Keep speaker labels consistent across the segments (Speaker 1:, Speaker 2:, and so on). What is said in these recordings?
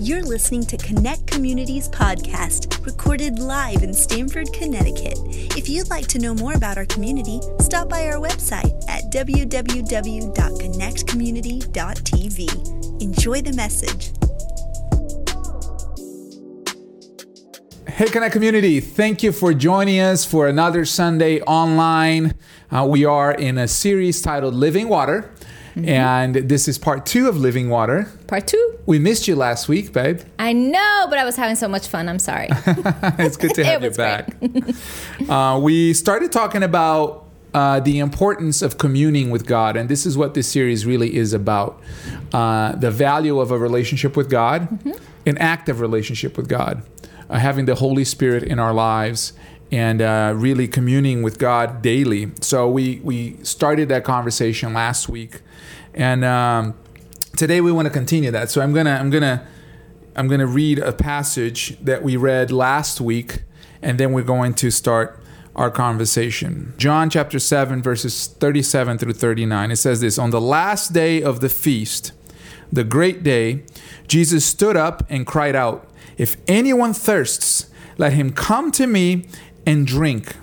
Speaker 1: You're listening to Connect Communities podcast, recorded live in Stamford, Connecticut. If you'd like to know more about our community, stop by our website at www.connectcommunity.tv. Enjoy the message.
Speaker 2: Hey, Connect community, thank you for joining us for another Sunday online. Uh, we are in a series titled Living Water, mm-hmm. and this is part two of Living Water.
Speaker 3: Part two?
Speaker 2: We missed you last week, babe.
Speaker 3: I know, but I was having so much fun. I'm sorry.
Speaker 2: it's good to have you back. uh, we started talking about uh, the importance of communing with God, and this is what this series really is about uh, the value of a relationship with God, mm-hmm. an active relationship with God uh, having the Holy Spirit in our lives and uh, really communing with God daily. So we we started that conversation last week, and um, today we want to continue that. So I'm gonna I'm gonna I'm gonna read a passage that we read last week, and then we're going to start our conversation. John chapter 7 verses 37 through 39. It says this, on the last day of the feast, the great day, Jesus stood up and cried out, if anyone thirsts, let him come to me and drink.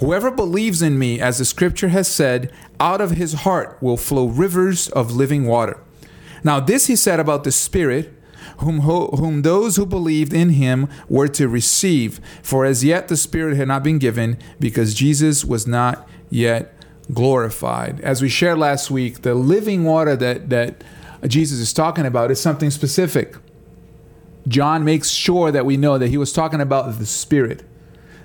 Speaker 2: Whoever believes in me, as the scripture has said, out of his heart will flow rivers of living water. Now, this he said about the Spirit, whom, whom those who believed in him were to receive. For as yet the Spirit had not been given, because Jesus was not yet glorified. As we shared last week, the living water that, that Jesus is talking about is something specific. John makes sure that we know that he was talking about the Spirit.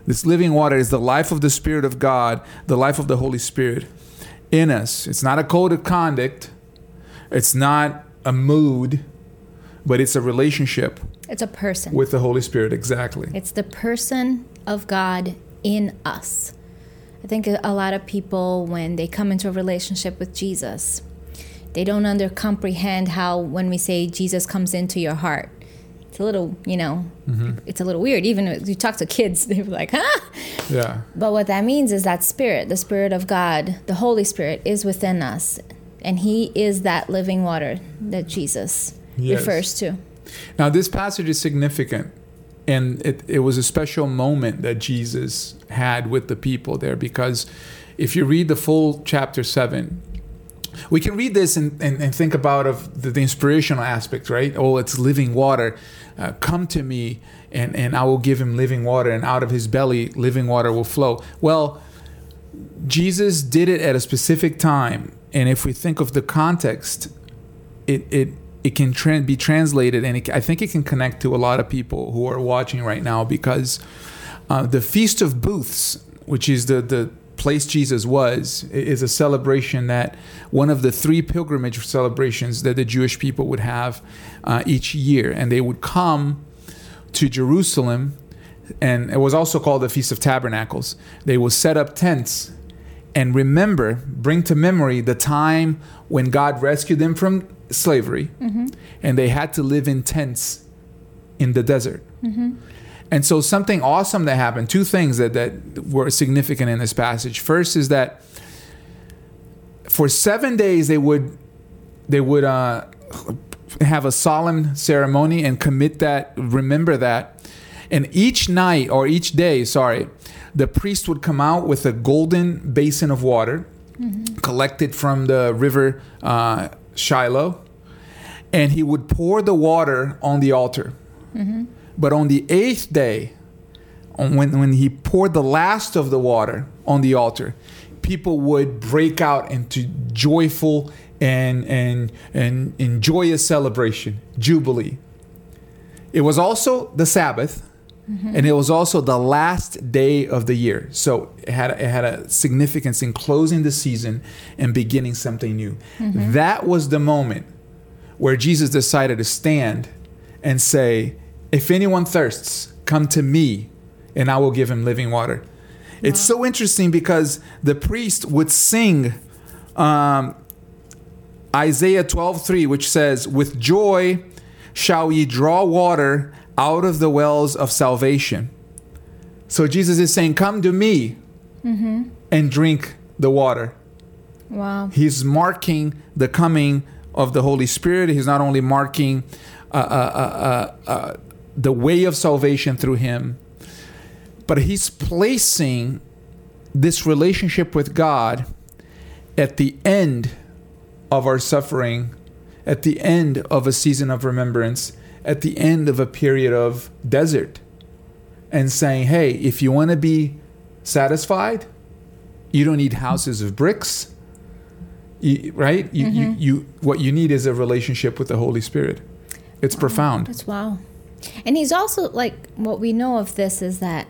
Speaker 2: This living water is the life of the Spirit of God, the life of the Holy Spirit in us. It's not a code of conduct, it's not a mood, but it's a relationship.
Speaker 3: It's a person.
Speaker 2: With the Holy Spirit, exactly.
Speaker 3: It's the person of God in us. I think a lot of people, when they come into a relationship with Jesus, they don't under comprehend how when we say Jesus comes into your heart, it's a little, you know, mm-hmm. it's a little weird. Even if you talk to kids, they're like, huh?
Speaker 2: Yeah.
Speaker 3: But what that means is that spirit, the spirit of God, the Holy Spirit is within us. And he is that living water that Jesus yes. refers to.
Speaker 2: Now, this passage is significant. And it, it was a special moment that Jesus had with the people there because if you read the full chapter 7, we can read this and, and, and think about of the, the, inspirational aspect, right? Oh, it's living water. Uh, come to me, and, and I will give him living water, and out of his belly, living water will flow. Well, Jesus did it at a specific time, and if we think of the context, it it it can tra- be translated, and it, I think it can connect to a lot of people who are watching right now because uh, the Feast of Booths, which is the the place Jesus was is a celebration that one of the three pilgrimage celebrations that the Jewish people would have uh, each year. And they would come to Jerusalem, and it was also called the Feast of Tabernacles. They would set up tents and remember, bring to memory the time when God rescued them from slavery, mm-hmm. and they had to live in tents in the desert. Mm-hmm. And so something awesome that happened, two things that, that were significant in this passage. First is that for seven days they would they would uh, have a solemn ceremony and commit that, remember that. And each night or each day, sorry, the priest would come out with a golden basin of water mm-hmm. collected from the river uh, Shiloh, and he would pour the water on the altar. Mm-hmm. But on the eighth day, when, when he poured the last of the water on the altar, people would break out into joyful and, and, and, and joyous celebration, jubilee. It was also the Sabbath, mm-hmm. and it was also the last day of the year. So it had, it had a significance in closing the season and beginning something new. Mm-hmm. That was the moment where Jesus decided to stand and say, if anyone thirsts, come to me, and I will give him living water. Wow. It's so interesting because the priest would sing um, Isaiah 12:3, which says, "With joy shall ye draw water out of the wells of salvation." So Jesus is saying, "Come to me mm-hmm. and drink the water."
Speaker 3: Wow.
Speaker 2: He's marking the coming of the Holy Spirit. He's not only marking uh, uh, uh, uh, the way of salvation through Him, but He's placing this relationship with God at the end of our suffering, at the end of a season of remembrance, at the end of a period of desert, and saying, hey, if you want to be satisfied, you don't need houses of bricks. You, right? You, you, mm-hmm. you, what you need is a relationship with the Holy Spirit. It's profound.
Speaker 3: That's wow. And he's also like what we know of this is that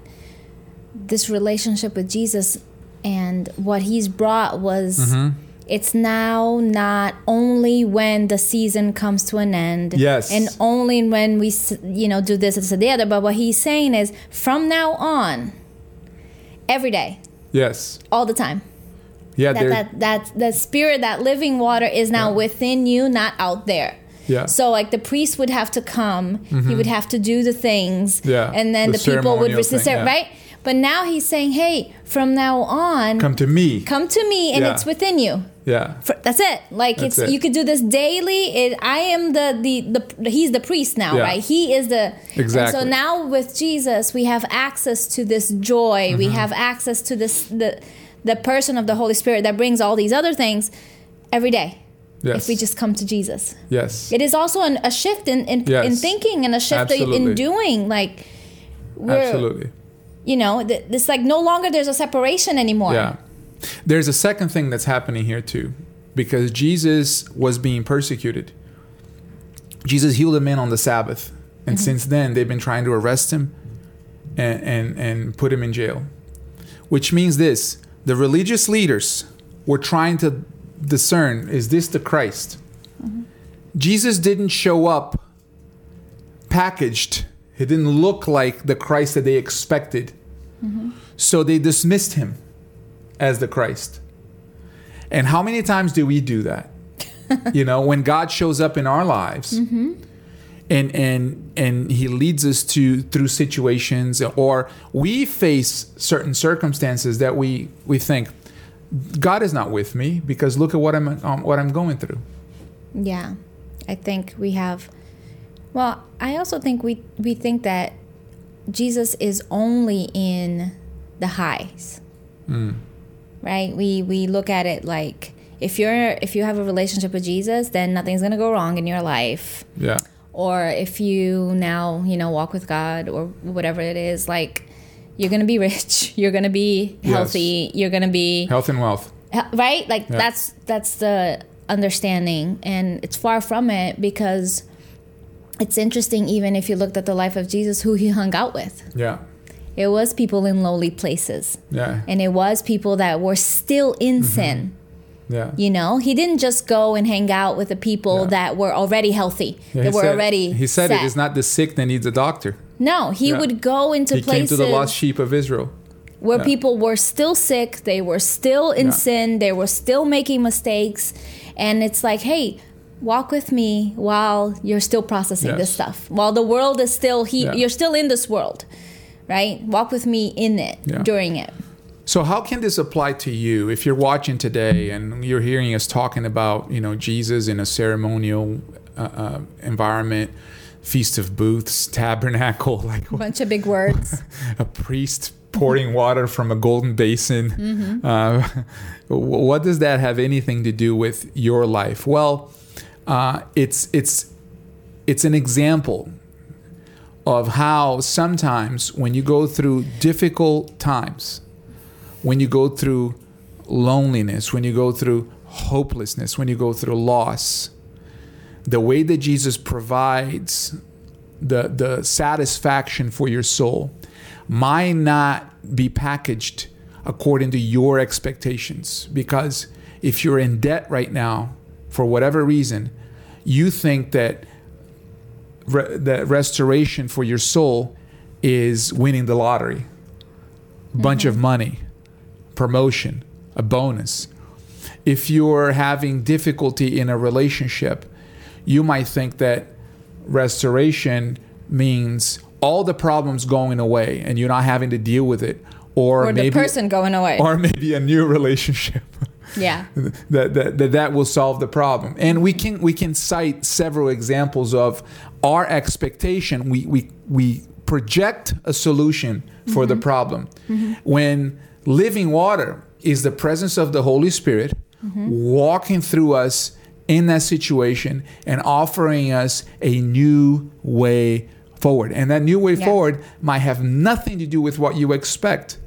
Speaker 3: this relationship with Jesus and what he's brought was
Speaker 2: Mm-hmm.
Speaker 3: it's now not only when the season comes to an end
Speaker 2: Yes.
Speaker 3: and only when we you know do this and the other but what he's saying is from now on every day
Speaker 2: Yes.
Speaker 3: all the time
Speaker 2: Yeah.
Speaker 3: that that that the spirit that living water is now
Speaker 2: Yeah.
Speaker 3: within you not out there
Speaker 2: Yeah.
Speaker 3: so like the priest would have to come he would have to do the things
Speaker 2: Mm-hmm. Yeah,
Speaker 3: and then
Speaker 2: the
Speaker 3: the, people would receive
Speaker 2: thing, yeah.
Speaker 3: right but now he's saying hey from now on
Speaker 2: come to me.
Speaker 3: come to me and
Speaker 2: Yeah.
Speaker 3: it's within you
Speaker 2: Yeah.
Speaker 3: For- that's it like
Speaker 2: That's
Speaker 3: it's
Speaker 2: it.
Speaker 3: you could do this daily it, i am the, the the he's the priest now
Speaker 2: Yeah.
Speaker 3: right he is the
Speaker 2: Exactly.
Speaker 3: so now with jesus we have access to this joy we
Speaker 2: Mm-hmm.
Speaker 3: have access to this the the person of the holy spirit that brings all these other things every day
Speaker 2: Yes.
Speaker 3: if we just come to jesus
Speaker 2: Yes.
Speaker 3: it is also an, a shift in in,
Speaker 2: Yes.
Speaker 3: in thinking and a shift
Speaker 2: Absolutely.
Speaker 3: in doing like
Speaker 2: Absolutely.
Speaker 3: you know it's like no longer there's a separation anymore
Speaker 2: Yeah. There's a second thing that's happening here too, because Jesus was being persecuted. Jesus healed a man on the Sabbath, and mm-hmm. since then they've been trying to arrest him and, and, and put him in jail. Which means this the religious leaders were trying to discern is this the Christ? Jesus didn't show up packaged, he didn't look like the Christ that they expected. So they dismissed him as the Christ. And how many times do we do that? you know, when God shows up in our lives mm-hmm. and and and he leads us to through situations or we face certain circumstances that we we think God is not with me because look at what I'm um, what I'm going through.
Speaker 3: Yeah, I think we have. Well, I also think we we think that Jesus is only in the highs, right? We we look at it like if you're if you have a relationship with Jesus, then nothing's gonna go wrong in your life.
Speaker 2: Yeah.
Speaker 3: Or if you now you know walk with God or whatever it is, like you're gonna be rich, you're gonna be
Speaker 2: Yes.
Speaker 3: healthy, you're gonna be
Speaker 2: Health and wealth.
Speaker 3: Right like
Speaker 2: Yeah.
Speaker 3: that's that's the understanding and it's far from it because it's interesting even if you looked at the life of jesus who he hung out with
Speaker 2: Yeah.
Speaker 3: it was people in lowly places
Speaker 2: Yeah.
Speaker 3: and it was people that were still in
Speaker 2: Mm-hmm.
Speaker 3: sin
Speaker 2: Yeah.
Speaker 3: you know he didn't just go and hang out with the people
Speaker 2: Yeah.
Speaker 3: that were already healthy
Speaker 2: Yeah,
Speaker 3: that were
Speaker 2: said-
Speaker 3: already
Speaker 2: He said
Speaker 3: set.
Speaker 2: it is not the sick that needs a doctor.
Speaker 3: No he
Speaker 2: Yeah.
Speaker 3: would go into
Speaker 2: He
Speaker 3: places
Speaker 2: came to the lost sheep of Israel.
Speaker 3: where
Speaker 2: Yeah.
Speaker 3: people were still sick, they were still in
Speaker 2: Yeah.
Speaker 3: sin, they were still making mistakes, and it's like, hey, walk with me while you're still processing
Speaker 2: Yes.
Speaker 3: this stuff. While the world is still he you're still in this world. Right? Walk with me in it during it.
Speaker 2: So how can this apply to you if you're watching today and you're hearing us talking about you know Jesus in a ceremonial uh, uh, environment, feast of booths, tabernacle, like
Speaker 3: A bunch of big words.
Speaker 2: a priest pouring water from a golden basin.
Speaker 3: Mm-hmm.
Speaker 2: Uh, what does that have anything to do with your life? Well, uh, it's it's it's an example of how sometimes when you go through difficult times, when you go through loneliness, when you go through hopelessness, when you go through loss, the way that Jesus provides the the satisfaction for your soul might not be packaged according to your expectations. Because if you're in debt right now for whatever reason you think that re- that restoration for your soul is winning the lottery. Bunch of mm-hmm. money promotion a bonus. If you're having difficulty in a relationship you might think that restoration means all the problems going away and you're not having to deal with it or,
Speaker 3: or
Speaker 2: maybe
Speaker 3: the person going away.
Speaker 2: or maybe a new relationship
Speaker 3: Yeah.
Speaker 2: that, that, that that will solve the problem. And we can we can cite several examples of our expectation. We we we project a solution for the mm-hmm. problem mm-hmm. when living water is the presence of the Holy Spirit mm-hmm. walking through us in that situation and offering us a new way forward. And that new way
Speaker 3: Yeah.
Speaker 2: forward might have nothing to do with what you expect.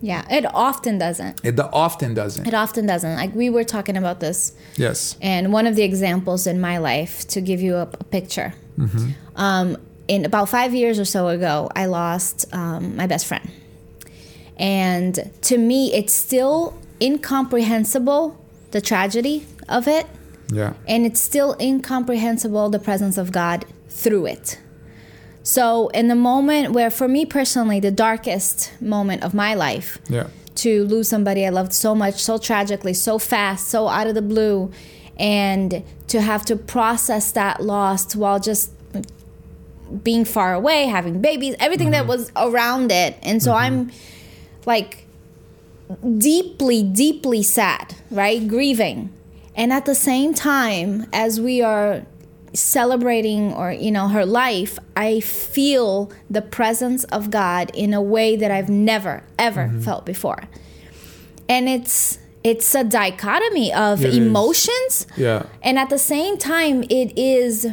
Speaker 3: Yeah. It often doesn't.
Speaker 2: It often doesn't.
Speaker 3: It often doesn't. Like we were talking about this
Speaker 2: Yes.
Speaker 3: And one of the examples in my life, to give you a, a picture,
Speaker 2: Mm-hmm.
Speaker 3: um, in about five years or so ago, I lost um, my best friend. And to me, it's still incomprehensible the tragedy of it,
Speaker 2: Yeah.
Speaker 3: and it's still incomprehensible the presence of God through it. So, in the moment where, for me personally, the darkest moment of my life,
Speaker 2: Yeah.
Speaker 3: to lose somebody I loved so much, so tragically, so fast, so out of the blue, and to have to process that loss while just being far away, having babies, everything that mm-hmm. was around it. And so mm-hmm. I'm like deeply, deeply sad, right? Grieving. And at the same time, as we are celebrating or you know her life i feel the presence of god in a way that i've never ever mm-hmm. felt before and it's it's a dichotomy of
Speaker 2: It is.
Speaker 3: emotions
Speaker 2: Yeah.
Speaker 3: and at the same time it is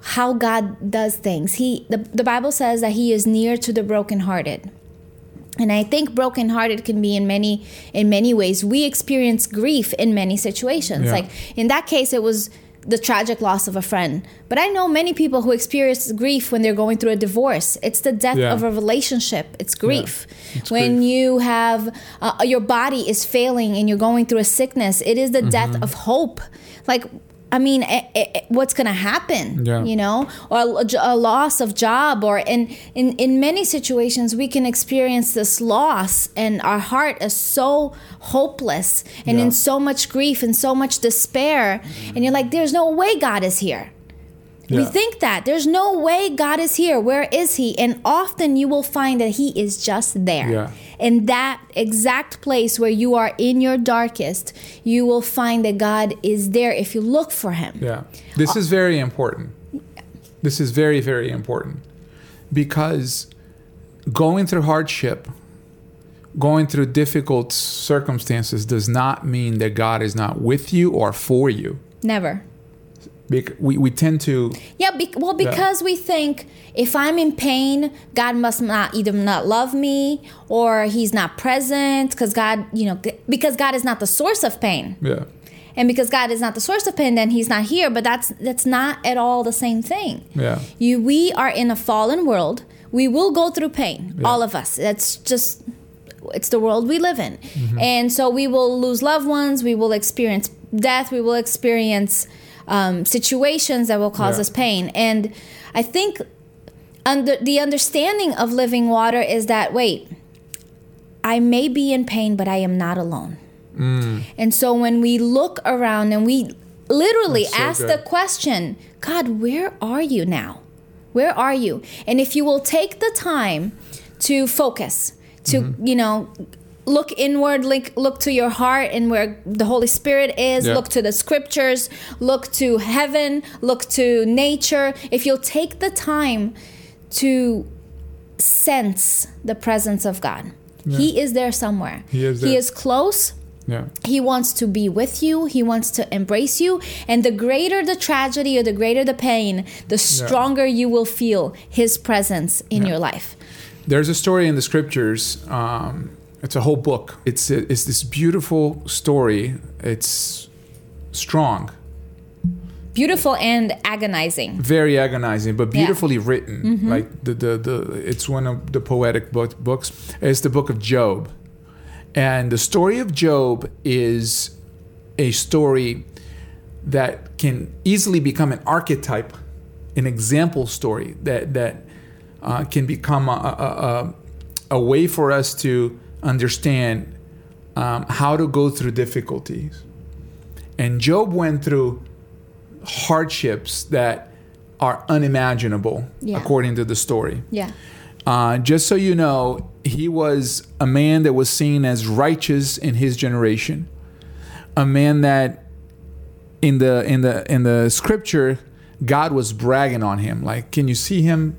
Speaker 3: how god does things he the, the bible says that he is near to the brokenhearted and i think brokenhearted can be in many in many ways we experience grief in many situations
Speaker 2: Yeah.
Speaker 3: like in that case it was the tragic loss of a friend but i know many people who experience grief when they're going through a divorce it's the death
Speaker 2: Yeah.
Speaker 3: of a relationship it's grief
Speaker 2: It's
Speaker 3: when
Speaker 2: grief.
Speaker 3: you have uh, your body is failing and you're going through a sickness it is the
Speaker 2: Mm-hmm.
Speaker 3: death of hope like i mean eh, eh, what's gonna happen
Speaker 2: Yeah.
Speaker 3: you know or a, a loss of job or in, in in many situations we can experience this loss and our heart is so hopeless and
Speaker 2: Yeah.
Speaker 3: in so much grief and so much despair and you're like there's no way god is here we think that there's no way God is here. Where is He? And often you will find that He is just there.
Speaker 2: Yeah.
Speaker 3: In that exact place where you are in your darkest, you will find that God is there if you look for Him.
Speaker 2: Yeah. This is very important. This is very, very important because going through hardship, going through difficult circumstances does not mean that God is not with you or for you.
Speaker 3: Never.
Speaker 2: Bec- We, we tend to,
Speaker 3: Yeah, be- well, because we think if I'm in pain, God must not either not love me or He's not present because God, you know, because God is not the source of pain.
Speaker 2: yeah.
Speaker 3: and because God is not the source of pain, then He's not here. But that's that's not at all the same thing.
Speaker 2: Yeah.
Speaker 3: You, we are in a fallen world. We will go through pain,
Speaker 2: Yeah.
Speaker 3: all of us. That's just it's the world we live in,
Speaker 2: Mm-hmm.
Speaker 3: and so we will lose loved ones. We will experience death. We will experience um, situations that will cause
Speaker 2: Yeah.
Speaker 3: us pain. And I think under the understanding of living water is that wait, I may be in pain, but I am not alone. And so when we look around and we literally
Speaker 2: so
Speaker 3: ask
Speaker 2: good.
Speaker 3: the question, God, where are you now? Where are you? And if you will take the time to focus, to,
Speaker 2: Mm-hmm.
Speaker 3: you know, look inward, look, look to your heart and where the Holy Spirit is,
Speaker 2: Yeah.
Speaker 3: look to the scriptures, look to heaven, look to nature. If you'll take the time to sense the presence of God, He is there somewhere.
Speaker 2: He is
Speaker 3: He
Speaker 2: there.
Speaker 3: is close.
Speaker 2: Yeah.
Speaker 3: He wants to be with you. He wants to embrace you. And the greater the tragedy or the greater the pain, the stronger you will feel His presence in
Speaker 2: Yeah.
Speaker 3: your life.
Speaker 2: There's a story in the scriptures. Um, it's a whole book. It's it's this beautiful story. It's strong,
Speaker 3: Beautiful and agonizing.
Speaker 2: very agonizing, but
Speaker 3: Yeah.
Speaker 2: beautifully written. Like the, the the it's one of the poetic book, books. It's the book of Job, and the story of Job is a story that can easily become an archetype, an example story that that uh, can become a, a, a, a way for us to understand um, how to go through difficulties. And Job went through hardships that are unimaginable,
Speaker 3: Yeah.
Speaker 2: according to the story.
Speaker 3: Yeah.
Speaker 2: Uh, just so you know, he was a man that was seen as righteous in his generation. a man that in the in the in the scripture God was bragging on him. Like, can you see him?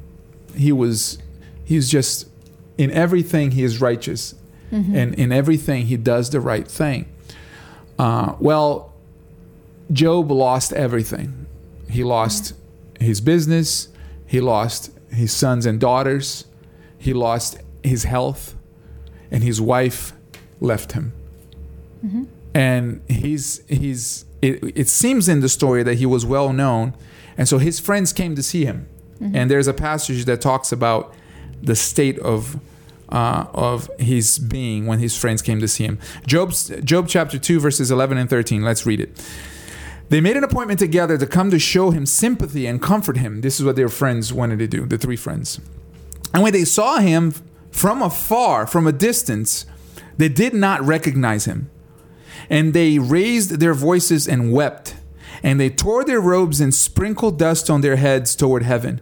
Speaker 2: He was he's just in everything he is righteous. Mm-hmm. And in everything he does the right thing. Uh, well, Job lost everything. He lost mm-hmm. his business, he lost his sons and daughters, he lost his health, and his wife left him. Mm-hmm. And he's he's it, it seems in the story that he was well known, and so his friends came to see him. And there's a passage that talks about the state of uh, of his being when his friends came to see him. Job's Job chapter two verses eleven and thirteen. Let's read it. They made an appointment together to come to show him sympathy and comfort him. This is what their friends wanted to do, the three friends. And when they saw him from afar, from a distance, they did not recognize him. And they raised their voices and wept. And they tore their robes and sprinkled dust on their heads toward heaven.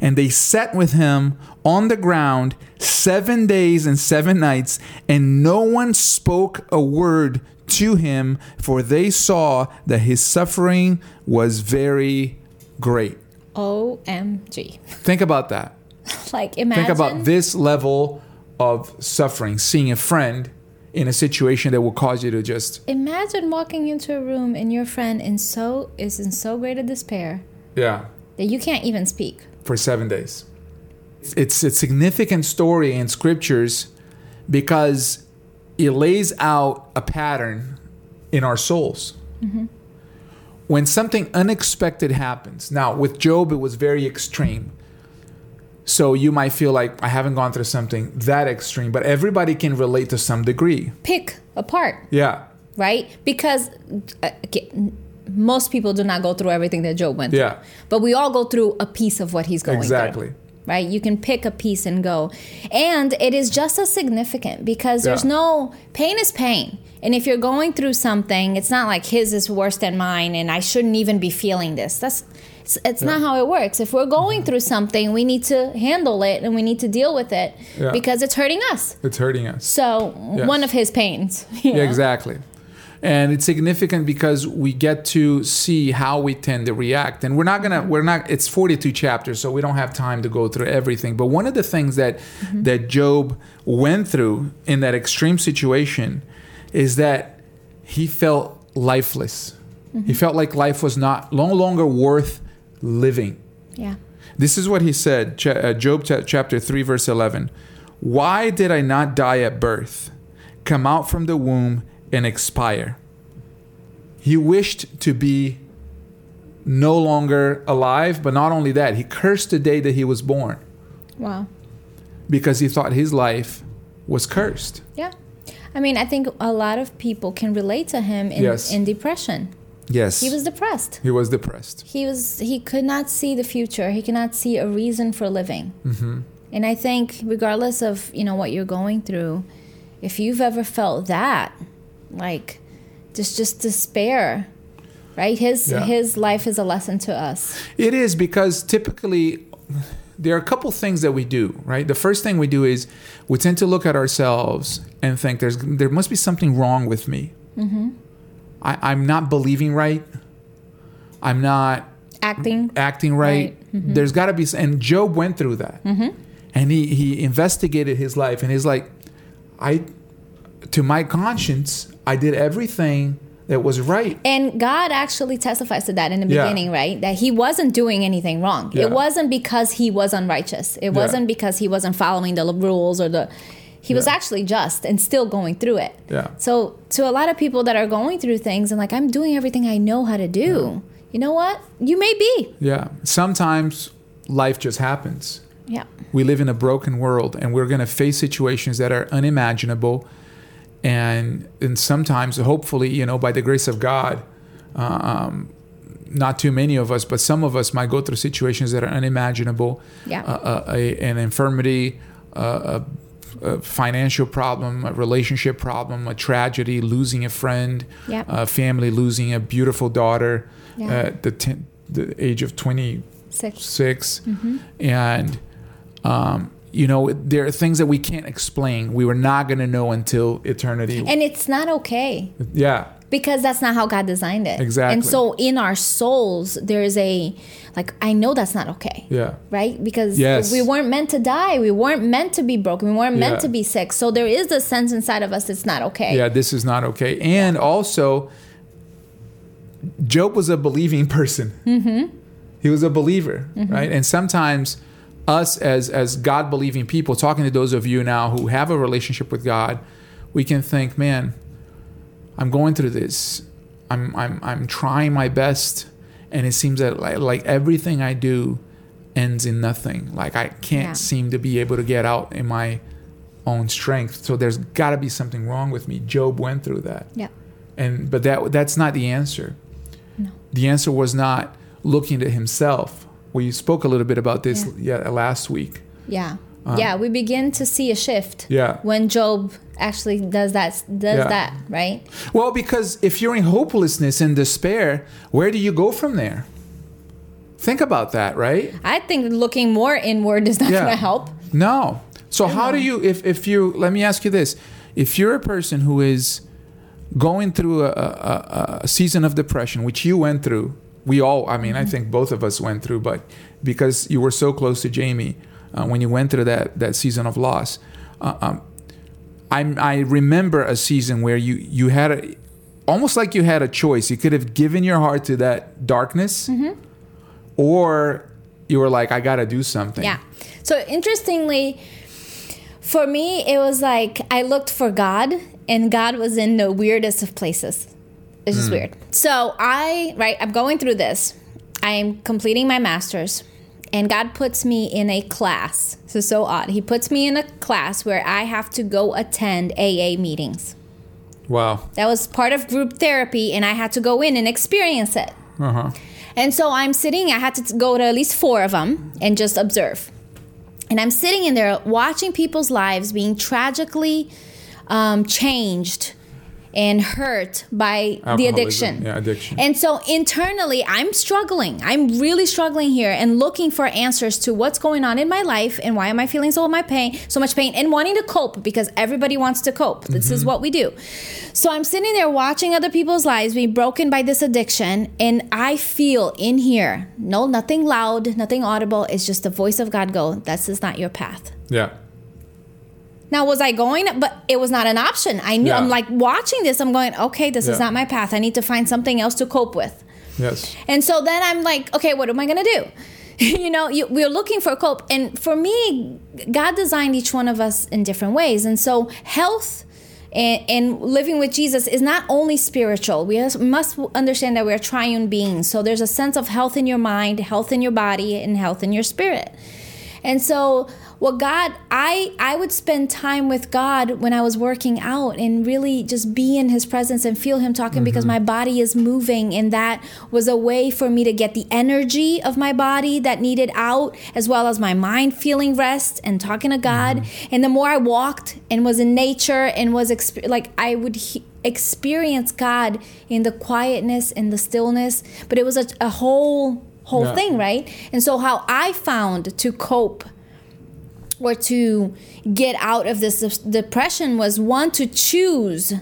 Speaker 2: And they sat with him on the ground seven days and seven nights, and no one spoke a word to him, for they saw that his suffering was very great.
Speaker 3: OMG.
Speaker 2: Think about that.
Speaker 3: Like imagine
Speaker 2: Think about this level of suffering, seeing a friend in a situation that will cause you to just
Speaker 3: imagine walking into a room and your friend in so is in so great a despair
Speaker 2: yeah
Speaker 3: that you can't even speak.
Speaker 2: For seven days. It's a significant story in scriptures because it lays out a pattern in our souls. When something unexpected happens, now with Job, it was very extreme. So you might feel like I haven't gone through something that extreme, but everybody can relate to some degree.
Speaker 3: Pick apart,
Speaker 2: Yeah.
Speaker 3: right? Because uh, most people do not go through everything that Job went
Speaker 2: Yeah.
Speaker 3: through. But we all go through a piece of what he's going
Speaker 2: Exactly.
Speaker 3: through. Exactly. Right? You can pick a piece and go. And it is just as significant because there's
Speaker 2: Yeah.
Speaker 3: no pain is pain. And if you're going through something, it's not like his is worse than mine and I shouldn't even be feeling this. That's it's, it's not how it works. If we're going mm-hmm. through something, we need to handle it and we need to deal with it
Speaker 2: Yeah.
Speaker 3: because it's hurting us.
Speaker 2: It's hurting us.
Speaker 3: So
Speaker 2: Yes.
Speaker 3: one of his pains.
Speaker 2: Yeah,
Speaker 3: know?
Speaker 2: exactly. And it's significant because we get to see how we tend to react. And we're not gonna we're not it's 42 chapters, so we don't have time to go through everything. But one of the things that that Job went through in that extreme situation is that he felt lifeless. He felt like life was not no longer worth living.
Speaker 3: Yeah.
Speaker 2: This is what he said, uh, Job chapter 3, verse 11. Why did I not die at birth, come out from the womb, and expire? He wished to be no longer alive, but not only that, he cursed the day that he was born
Speaker 3: Wow.
Speaker 2: because he thought his life was cursed.
Speaker 3: Yeah. I mean, I think a lot of people can relate to him in,
Speaker 2: Yes.
Speaker 3: in depression.
Speaker 2: Yes.
Speaker 3: He was depressed.
Speaker 2: he was depressed.
Speaker 3: He was he could not see the future. He could not see a reason for living.
Speaker 2: Mm-hmm.
Speaker 3: And I think regardless of, you know, what you're going through, if you've ever felt that, like just just despair, right? His
Speaker 2: Yeah.
Speaker 3: his life is a lesson to us.
Speaker 2: It is because typically there are a couple things that we do, right? The first thing we do is we tend to look at ourselves and think there's there must be something wrong with me. Mm-hmm. I, I'm not believing right. I'm not
Speaker 3: Acting
Speaker 2: acting right. Mm-hmm. There's got to be, and Job went through that, mm-hmm. and he he investigated his life, and he's like, I, to my conscience, I did everything that was right.
Speaker 3: And God actually testifies to that in the
Speaker 2: Yeah.
Speaker 3: beginning, right? That he wasn't doing anything wrong.
Speaker 2: Yeah.
Speaker 3: It wasn't because he was unrighteous. It wasn't because he wasn't following the rules or the. He was actually just and still going through it.
Speaker 2: Yeah.
Speaker 3: So to a lot of people that are going through things and like I'm doing everything I know how to do. You know what? You may be.
Speaker 2: Yeah. Sometimes life just happens.
Speaker 3: Yeah.
Speaker 2: We live in a broken world and we're going to face situations that are unimaginable. And, and sometimes, hopefully, you know, by the grace of God, um, not too many of us, but some of us might go through situations that are unimaginable.
Speaker 3: Yeah.
Speaker 2: Uh, a, a, an infirmity, uh, a, a financial problem, a relationship problem, a tragedy, losing a friend,
Speaker 3: Yeah.
Speaker 2: a family losing a beautiful daughter
Speaker 3: Yeah.
Speaker 2: at the, ten, the age of 26
Speaker 3: Six.
Speaker 2: and um, you know there are things that we can't explain we were not going to know until eternity
Speaker 3: And it's not okay.
Speaker 2: yeah
Speaker 3: because that's not how God designed it.
Speaker 2: Exactly.
Speaker 3: And so in our souls, there is a like I know that's not okay.
Speaker 2: Yeah.
Speaker 3: Right? Because
Speaker 2: Yes.
Speaker 3: we weren't meant to die. We weren't meant to be broken. We weren't meant
Speaker 2: Yeah.
Speaker 3: to be sick. So there is a sense inside of us that's not okay.
Speaker 2: Yeah, this is not okay. And also, Job was a believing person. Mm-hmm. He was a believer, right? And sometimes, us as as God believing people, talking to those of you now who have a relationship with God, we can think, man, I'm going through this. I'm I'm I'm trying my best, and it seems that like, like everything I do ends in nothing. Like I can't
Speaker 3: Yeah.
Speaker 2: seem to be able to get out in my own strength. So there's got to be something wrong with me. Job went through that,
Speaker 3: Yeah.
Speaker 2: and but that that's not the answer.
Speaker 3: No.
Speaker 2: The answer was not looking at himself. We spoke a little bit about this
Speaker 3: Yeah.
Speaker 2: yeah, last week.
Speaker 3: Yeah. Uh, yeah, we begin to see a shift.
Speaker 2: Yeah.
Speaker 3: when Job actually does that does
Speaker 2: Yeah.
Speaker 3: that, right?
Speaker 2: Well, because if you're in hopelessness and despair, where do you go from there? Think about that, right?
Speaker 3: I think looking more inward is not
Speaker 2: Yeah.
Speaker 3: going to help.
Speaker 2: No. So how do you if if you let me ask you this. If you're a person who is going through a, a, a season of depression, which you went through, we all, I mean, I think both of us went through, but because you were so close to Jamie uh, when you went through that, that season of loss, uh, um, I, I remember a season where you, you had a, almost like you had a choice. You could have given your heart to that darkness, or you were like, I got to do something.
Speaker 3: Yeah. So interestingly, for me, it was like I looked for God, and God was in the weirdest of places. It's just weird. So I, right, I'm going through this. I'm completing my master's, and God puts me in a class. This is so odd. He puts me in a class where I have to go attend AA meetings.
Speaker 2: Wow.
Speaker 3: That was part of group therapy, and I had to go in and experience it.
Speaker 2: Uh huh.
Speaker 3: And so I'm sitting, I had to go to at least four of them and just observe. And I'm sitting in there watching people's lives being tragically um, changed and hurt by the addiction.
Speaker 2: Yeah, addiction.
Speaker 3: And so internally, I'm struggling. I'm really struggling here and looking for answers to what's going on in my life and why am I feeling so my pain, so much pain, and wanting to cope because everybody wants to cope. This is mm-hmm. what we do. So I'm sitting there watching other people's lives being broken by this addiction, and I feel in here, no, nothing loud, nothing audible. It's just the voice of God go, "This is not your path."
Speaker 2: Yeah.
Speaker 3: Now, was I going? But it was not an option. I knew.
Speaker 2: Yeah.
Speaker 3: I'm like watching this. I'm going, okay, this is not my path. I need to find something else to cope with.
Speaker 2: Yes.
Speaker 3: And so then I'm like, okay, what am I going to do? you know, you, we're looking for cope. And for me, God designed each one of us in different ways. And so health and, and living with Jesus is not only spiritual. We must understand that we're triune beings. So there's a sense of health in your mind, health in your body, and health in your spirit. And so what God I I would spend time with God when I was working out and really just be in his presence and feel him talking because mm-hmm. my body is moving and that was a way for me to get the energy of my body that needed out as well as my mind feeling rest and talking to God. Mm-hmm. And the more I walked and was in nature and was exp- like I would he- experience God in the quietness and the stillness but it was a, a whole whole
Speaker 2: Yeah.
Speaker 3: thing right? And so how I found to cope or to get out of this depression was one to choose.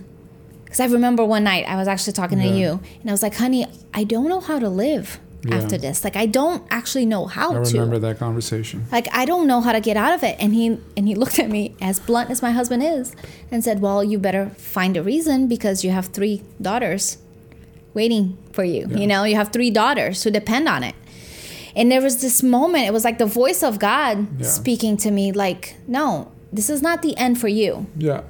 Speaker 3: Because i remember one night i was actually talking to you and i was like honey i don't know how to live
Speaker 2: Yeah.
Speaker 3: after this. Like i don't actually know how
Speaker 2: I
Speaker 3: to.
Speaker 2: remember that conversation.
Speaker 3: like i don't know how to get out of it. And he and he looked at me as blunt as my husband is and said well you better find a reason because you have three daughters waiting for you
Speaker 2: Yeah.
Speaker 3: you know? You have three daughters who depend on it and there was this moment it was like the voice of god
Speaker 2: Yeah.
Speaker 3: speaking to me like no this is not the end for you
Speaker 2: Yeah.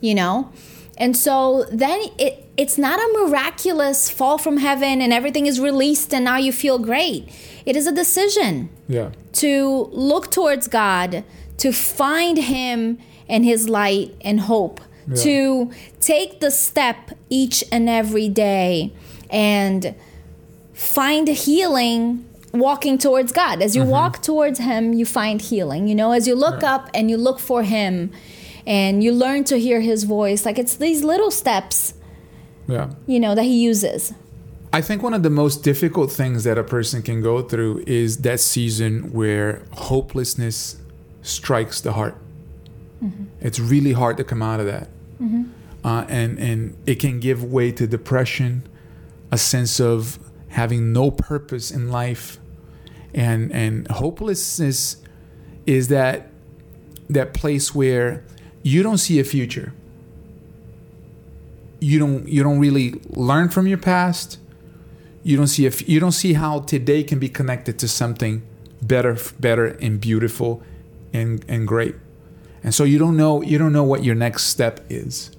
Speaker 3: you know and so then it it's not a miraculous fall from heaven and everything is released and now you feel great it is a decision
Speaker 2: Yeah.
Speaker 3: to look towards God, to find Him and His light and hope,
Speaker 2: Yeah.
Speaker 3: to take the step each and every day and find healing walking towards God. As you mm-hmm. walk towards Him, you find healing. You know, as you look
Speaker 2: Yeah.
Speaker 3: up and you look for Him and you learn to hear His voice, like it's these little steps,
Speaker 2: Yeah.
Speaker 3: you know, that He uses.
Speaker 2: I think one of the most difficult things that a person can go through is that season where hopelessness strikes the heart. Mm-hmm. It's really hard to come out of that. Mm-hmm. uh, and and it can give way to depression, a sense of having no purpose in life, and and hopelessness is that that place where you don't see a future. You don't you don't really learn from your past. You don't see if you don't see how today can be connected to something better better and beautiful and and great. And so you don't know you don't know what your next step is.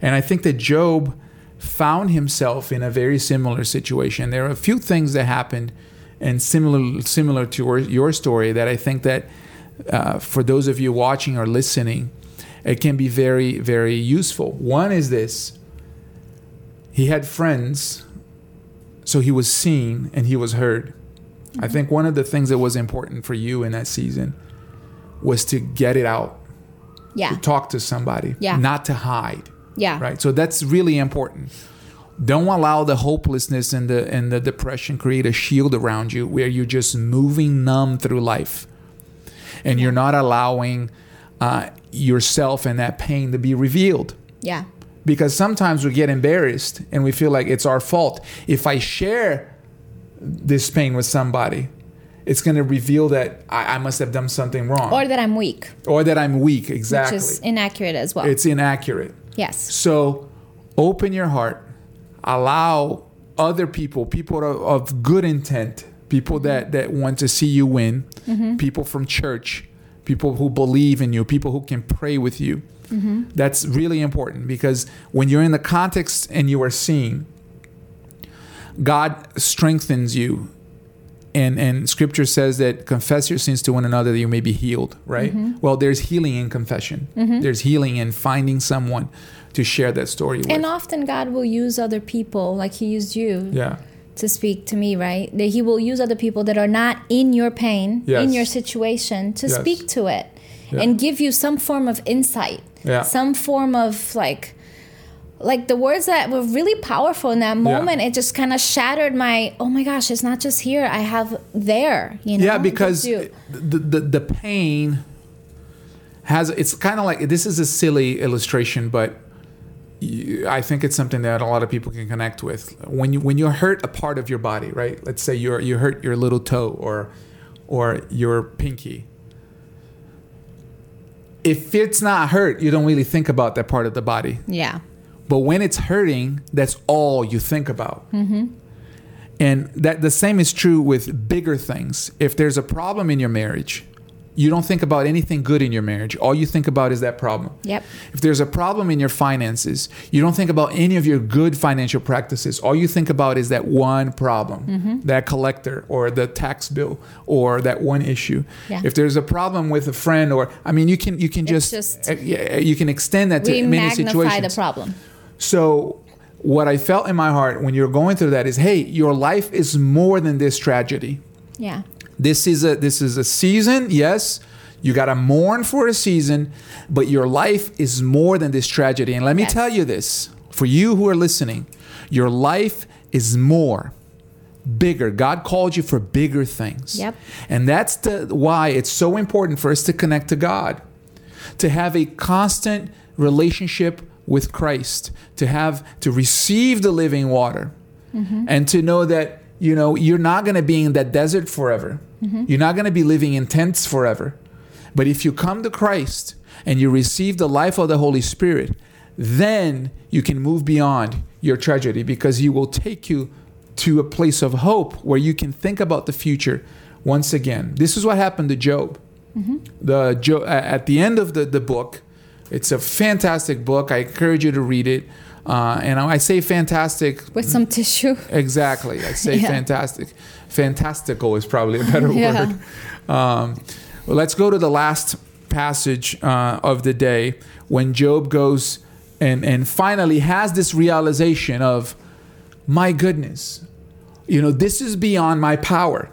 Speaker 2: And I think that Job found himself in a very similar situation. There are a few things that happened and similar similar to your, your story that I think that uh, for those of you watching or listening, it can be very very useful. One is this: he had friends, so he was seen and he was heard. Mm-hmm. I think one of the things that was important for you in that season was to get it out.
Speaker 3: Yeah.
Speaker 2: To talk to somebody.
Speaker 3: Yeah.
Speaker 2: Not to hide.
Speaker 3: Yeah.
Speaker 2: Right. So that's really important. Don't allow the hopelessness and the and the depression create a shield around you where you're just moving numb through life, and you're not allowing uh, yourself and that pain to be revealed.
Speaker 3: Yeah.
Speaker 2: Because sometimes we get embarrassed and we feel like it's our fault. If I share this pain with somebody, it's going to reveal that I, I, must have done something wrong,
Speaker 3: or that I'm weak,
Speaker 2: or that I'm weak. Exactly,
Speaker 3: which is inaccurate as well.
Speaker 2: It's inaccurate.
Speaker 3: Yes.
Speaker 2: So open your heart, allow other people, people of, good intent, people that, that want to see you win, mm-hmm. people from church, people who believe in you, people who can pray with you. Mm-hmm. That's really important because when you're in the context and you are seen, God strengthens you. And, and scripture says that confess your sins to one another that you may be healed, right? Mm-hmm. Well, there's healing in confession. Mm-hmm. There's healing in finding someone to share that story with.
Speaker 3: And often God will use other people, like He used you.
Speaker 2: Yeah.
Speaker 3: To speak to me, right? That He will use other people that are not in your pain,
Speaker 2: yes.
Speaker 3: in your situation, to
Speaker 2: yes.
Speaker 3: speak to it
Speaker 2: Yeah.
Speaker 3: and give you some form of insight,
Speaker 2: Yeah.
Speaker 3: some form of like, like the words that were really powerful in that moment. It just kind of shattered my. Oh my gosh! It's not just here. I have there. You know.
Speaker 2: yeah because the, the the pain has it's kind of like this is a silly illustration but you, I think it's something that a lot of people can connect with when you when you hurt a part of your body right let's say you're you hurt your little toe or or your pinky if it's not hurt you don't really think about that part of the body
Speaker 3: Yeah.
Speaker 2: but when it's hurting, that's all you think about. Mm-hmm. And that the same is true with bigger things. If there's a problem in your marriage, you don't think about anything good in your marriage. All you think about is that problem.
Speaker 3: Yep.
Speaker 2: If there's a problem in your finances, you don't think about any of your good financial practices. All you think about is that one problem,
Speaker 3: Mm-hmm.
Speaker 2: that collector or the tax bill or that one issue.
Speaker 3: Yeah.
Speaker 2: If there's a problem with a friend or I mean you can you can just,
Speaker 3: just-
Speaker 2: uh, yeah, you can extend that to
Speaker 3: We
Speaker 2: many
Speaker 3: magnify
Speaker 2: situations.
Speaker 3: the problem.
Speaker 2: So, what I felt in my heart when you're going through that is, hey, your life is more than this tragedy.
Speaker 3: Yeah.
Speaker 2: This is a this is a season. Yes, you got to mourn for a season, but your life is more than this tragedy. And let me
Speaker 3: Yes.
Speaker 2: tell you this, for you who are listening, your life is more bigger. God called you for bigger things.
Speaker 3: Yep.
Speaker 2: And that's the why it's so important for us to connect to God. To have a constant relationship with Christ, to have to receive the living water. Mm-hmm. And to know that you know you're not going to be in that desert forever. Mm-hmm. You're not going to be living in tents forever. But if you come to Christ and you receive the life of the Holy Spirit, then you can move beyond your tragedy because He will take you to a place of hope where you can think about the future once again. This is what happened to Job. Mm-hmm. The Jo- at the end of the, the book, it's a fantastic book. I encourage you to read it. Uh, and I say fantastic
Speaker 3: With some tissue.
Speaker 2: Exactly. I say
Speaker 3: Yeah.
Speaker 2: fantastic. Fantastical is probably a better
Speaker 3: Yeah.
Speaker 2: word. Um, let's go to the last passage uh, of the day when Job goes and, and finally has this realization of, my goodness, you know, this is beyond my power.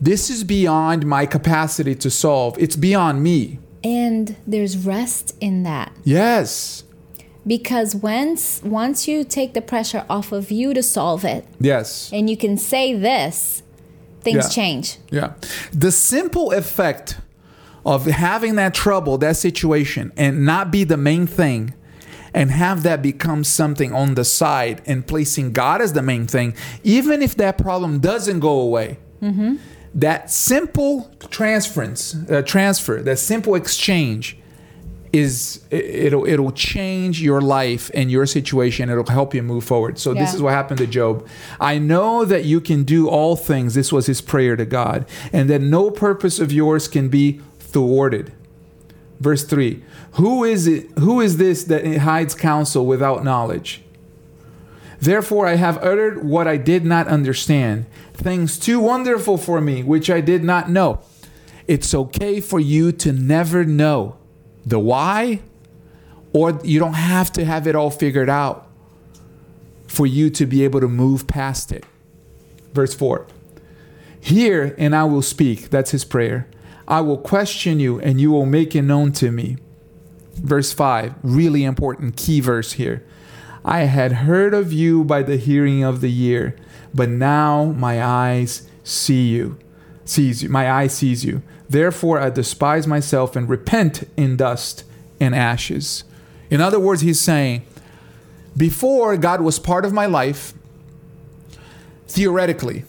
Speaker 2: This is beyond my capacity to solve. It's beyond me.
Speaker 3: And there's rest in that.
Speaker 2: Yes.
Speaker 3: Because once once you take the pressure off of you to solve it
Speaker 2: Yes.
Speaker 3: and you can say this, things
Speaker 2: Yeah.
Speaker 3: change.
Speaker 2: Yeah. The simple effect of having that trouble, that situation, and not be the main thing, and have that become something on the side and placing God as the main thing, even if that problem doesn't go away, that simple transference, uh, transfer, that simple exchange is it- it'll it'll change your life and your situation. It'll help you move forward. So this is what happened to Job. I know that you can do all things. This was his prayer to god. And that no purpose of yours can be thwarted. Verse 3 who is it who is this that hides counsel without knowledge? Therefore, I have uttered what I did not understand, things too wonderful for me, which I did not know. It's okay for you to never know the why, or you don't have to have it all figured out for you to be able to move past it. Verse 4 Hear, and I will speak. That's his prayer. I will question you, and you will make it known to me. Verse 5, really important key verse here. I had heard of you by the hearing of the year, but now my eyes see you. Sees you. My eye sees you. Therefore I despise myself and repent in dust and ashes. In other words, he's saying, before God was part of my life, theoretically,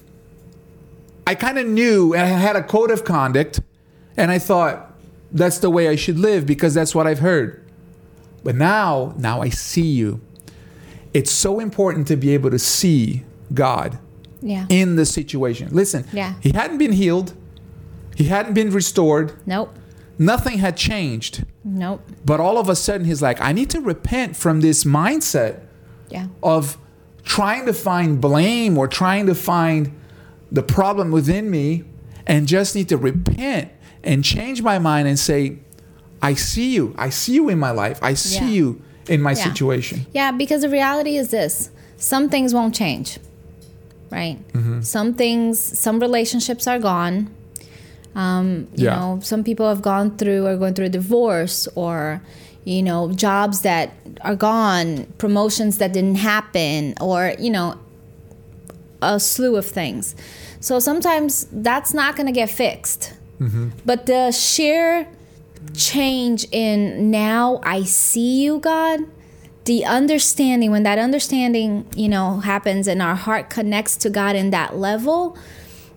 Speaker 2: I kind of knew and I had a code of conduct, and I thought that's the way I should live because that's what I've heard. But now, now I see you. It's so important to be able to see God
Speaker 3: Yeah.
Speaker 2: in the situation. Listen,
Speaker 3: Yeah.
Speaker 2: he hadn't been healed, he hadn't been restored,
Speaker 3: Nope.
Speaker 2: nothing had changed.
Speaker 3: Nope.
Speaker 2: But all of a sudden, he's like, I need to repent from this mindset
Speaker 3: Yeah.
Speaker 2: of trying to find blame or trying to find the problem within me and just need to repent and change my mind and say, I see you. I see you in my life. I see
Speaker 3: Yeah.
Speaker 2: you in my
Speaker 3: Yeah.
Speaker 2: situation.
Speaker 3: Yeah, because the reality is this some things won't change, right?
Speaker 2: Mm-hmm.
Speaker 3: Some things, some relationships are gone. Um, you
Speaker 2: Yeah.
Speaker 3: know, some people have gone through or going through a divorce or, you know, jobs that are gone, promotions that didn't happen, or, you know, a slew of things. So sometimes that's not going to get fixed. But the sheer change in now I see you, God, the understanding, when that understanding, you know, happens and our heart connects to God in that level,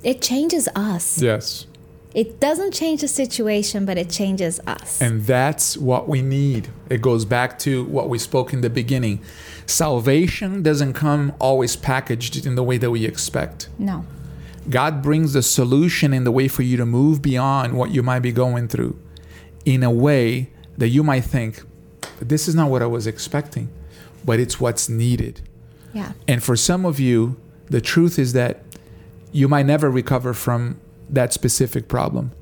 Speaker 3: it changes us.
Speaker 2: Yes.
Speaker 3: It doesn't change the situation, but it changes us.
Speaker 2: And that's what we need. It goes back to what we spoke in the beginning. Salvation doesn't come always packaged in the way that we expect.
Speaker 3: no.
Speaker 2: God brings the solution in the way for you to move beyond what you might be going through in a way that you might think, this is not what I was expecting, but it's what's needed.
Speaker 3: Yeah.
Speaker 2: And for some of you, the truth is that you might never recover from that specific problem.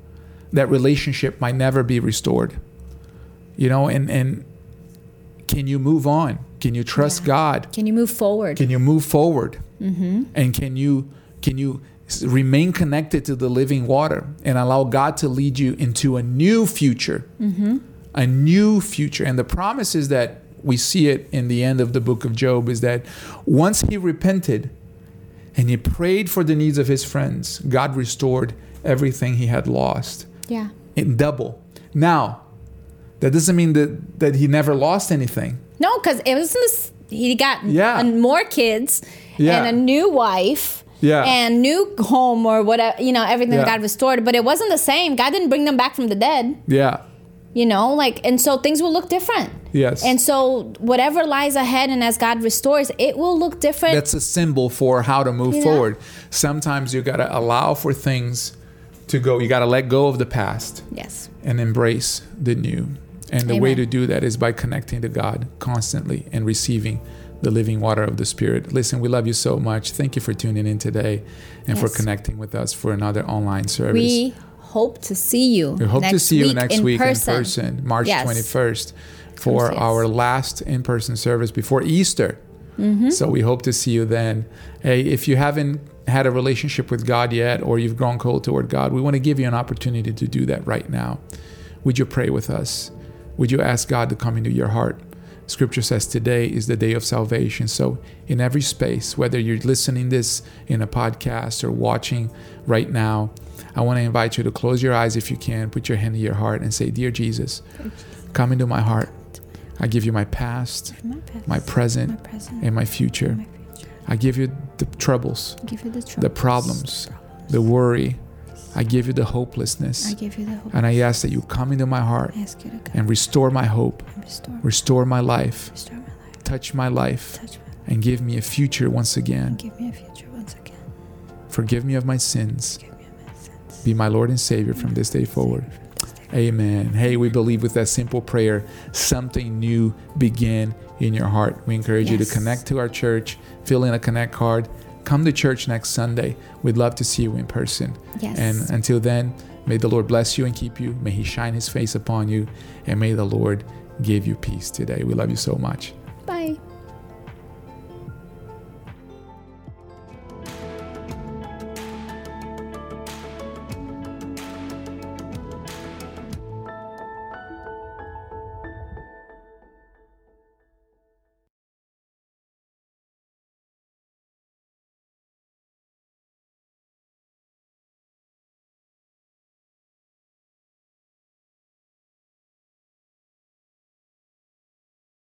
Speaker 2: That relationship might never be restored. You know, and and can you move on? Can you trust
Speaker 3: Yeah.
Speaker 2: God?
Speaker 3: Can you move forward?
Speaker 2: Can you move forward? Mm-hmm. And can you can you remain connected to the living water and allow God to lead you into a new future? Mm-hmm. A new future. And the promise is that we see it in the end of the book of Job is that once he repented and he prayed for the needs of his friends, God restored everything he had lost
Speaker 3: yeah.
Speaker 2: in double. Now, that doesn't mean that, that he never lost anything.
Speaker 3: No, because it was this, he got
Speaker 2: Yeah.
Speaker 3: more kids
Speaker 2: Yeah.
Speaker 3: and a new wife.
Speaker 2: Yeah.
Speaker 3: And new home or whatever, you know, everything
Speaker 2: Yeah.
Speaker 3: got restored, but it wasn't the same. God didn't bring them back from the dead,
Speaker 2: Yeah.
Speaker 3: you know, like, and so things will look different.
Speaker 2: Yes.
Speaker 3: And so whatever lies ahead and as God restores, it will look different.
Speaker 2: that's a symbol for how to move
Speaker 3: Yeah.
Speaker 2: forward. Sometimes you got to allow for things to go. You got to let go of the past
Speaker 3: yes.
Speaker 2: and embrace the new. And the way to do that is by connecting to God constantly and receiving the living water of the Spirit. Listen, we love you so much. Thank you for tuning in today and for connecting with us for another online service.
Speaker 3: We hope to see you.
Speaker 2: We hope to see you next
Speaker 3: in
Speaker 2: week
Speaker 3: person.
Speaker 2: in person, March
Speaker 3: Yes.
Speaker 2: 21st, for
Speaker 3: Yes.
Speaker 2: our last in person service before Easter.
Speaker 3: Mm-hmm.
Speaker 2: So we hope to see you then. Hey, if you haven't had a relationship with God yet or you've grown cold toward God, we want to give you an opportunity to do that right now. Would you pray with us? Would you ask God to come into your heart? Scripture says today is the day of salvation. So, in every space, whether you're listening this in a podcast or watching right now, I want to invite you to close your eyes if you can, put your hand in your heart and say, Dear Jesus, come into my heart. I give you my past,
Speaker 3: my past,
Speaker 2: my present,
Speaker 3: my present,
Speaker 2: and my future.
Speaker 3: and my future.
Speaker 2: I give you the troubles,
Speaker 3: I give you the troubles,
Speaker 2: the problems,
Speaker 3: the problems.
Speaker 2: the worry. I give you the
Speaker 3: I
Speaker 2: hopelessness.
Speaker 3: give you the hope.
Speaker 2: And I ask that you come into my heart
Speaker 3: I ask you to come
Speaker 2: and restore my hope,
Speaker 3: restore,
Speaker 2: restore my life,
Speaker 3: restore my life,
Speaker 2: touch my life,
Speaker 3: touch
Speaker 2: and give me a future once again.
Speaker 3: give me a future once again.
Speaker 2: Forgive me of my sins.
Speaker 3: Me my sins.
Speaker 2: Be my Lord and Savior from this day forward. Amen. Hey, we believe with that simple prayer, something new begin in your heart. We encourage you to connect to our church, fill in a connect card, come to church next Sunday. We'd love to see you in person.
Speaker 3: Yes.
Speaker 2: And until then, may the Lord bless you and keep you. May He shine His face upon you. And may the Lord give you peace today. We love you so much.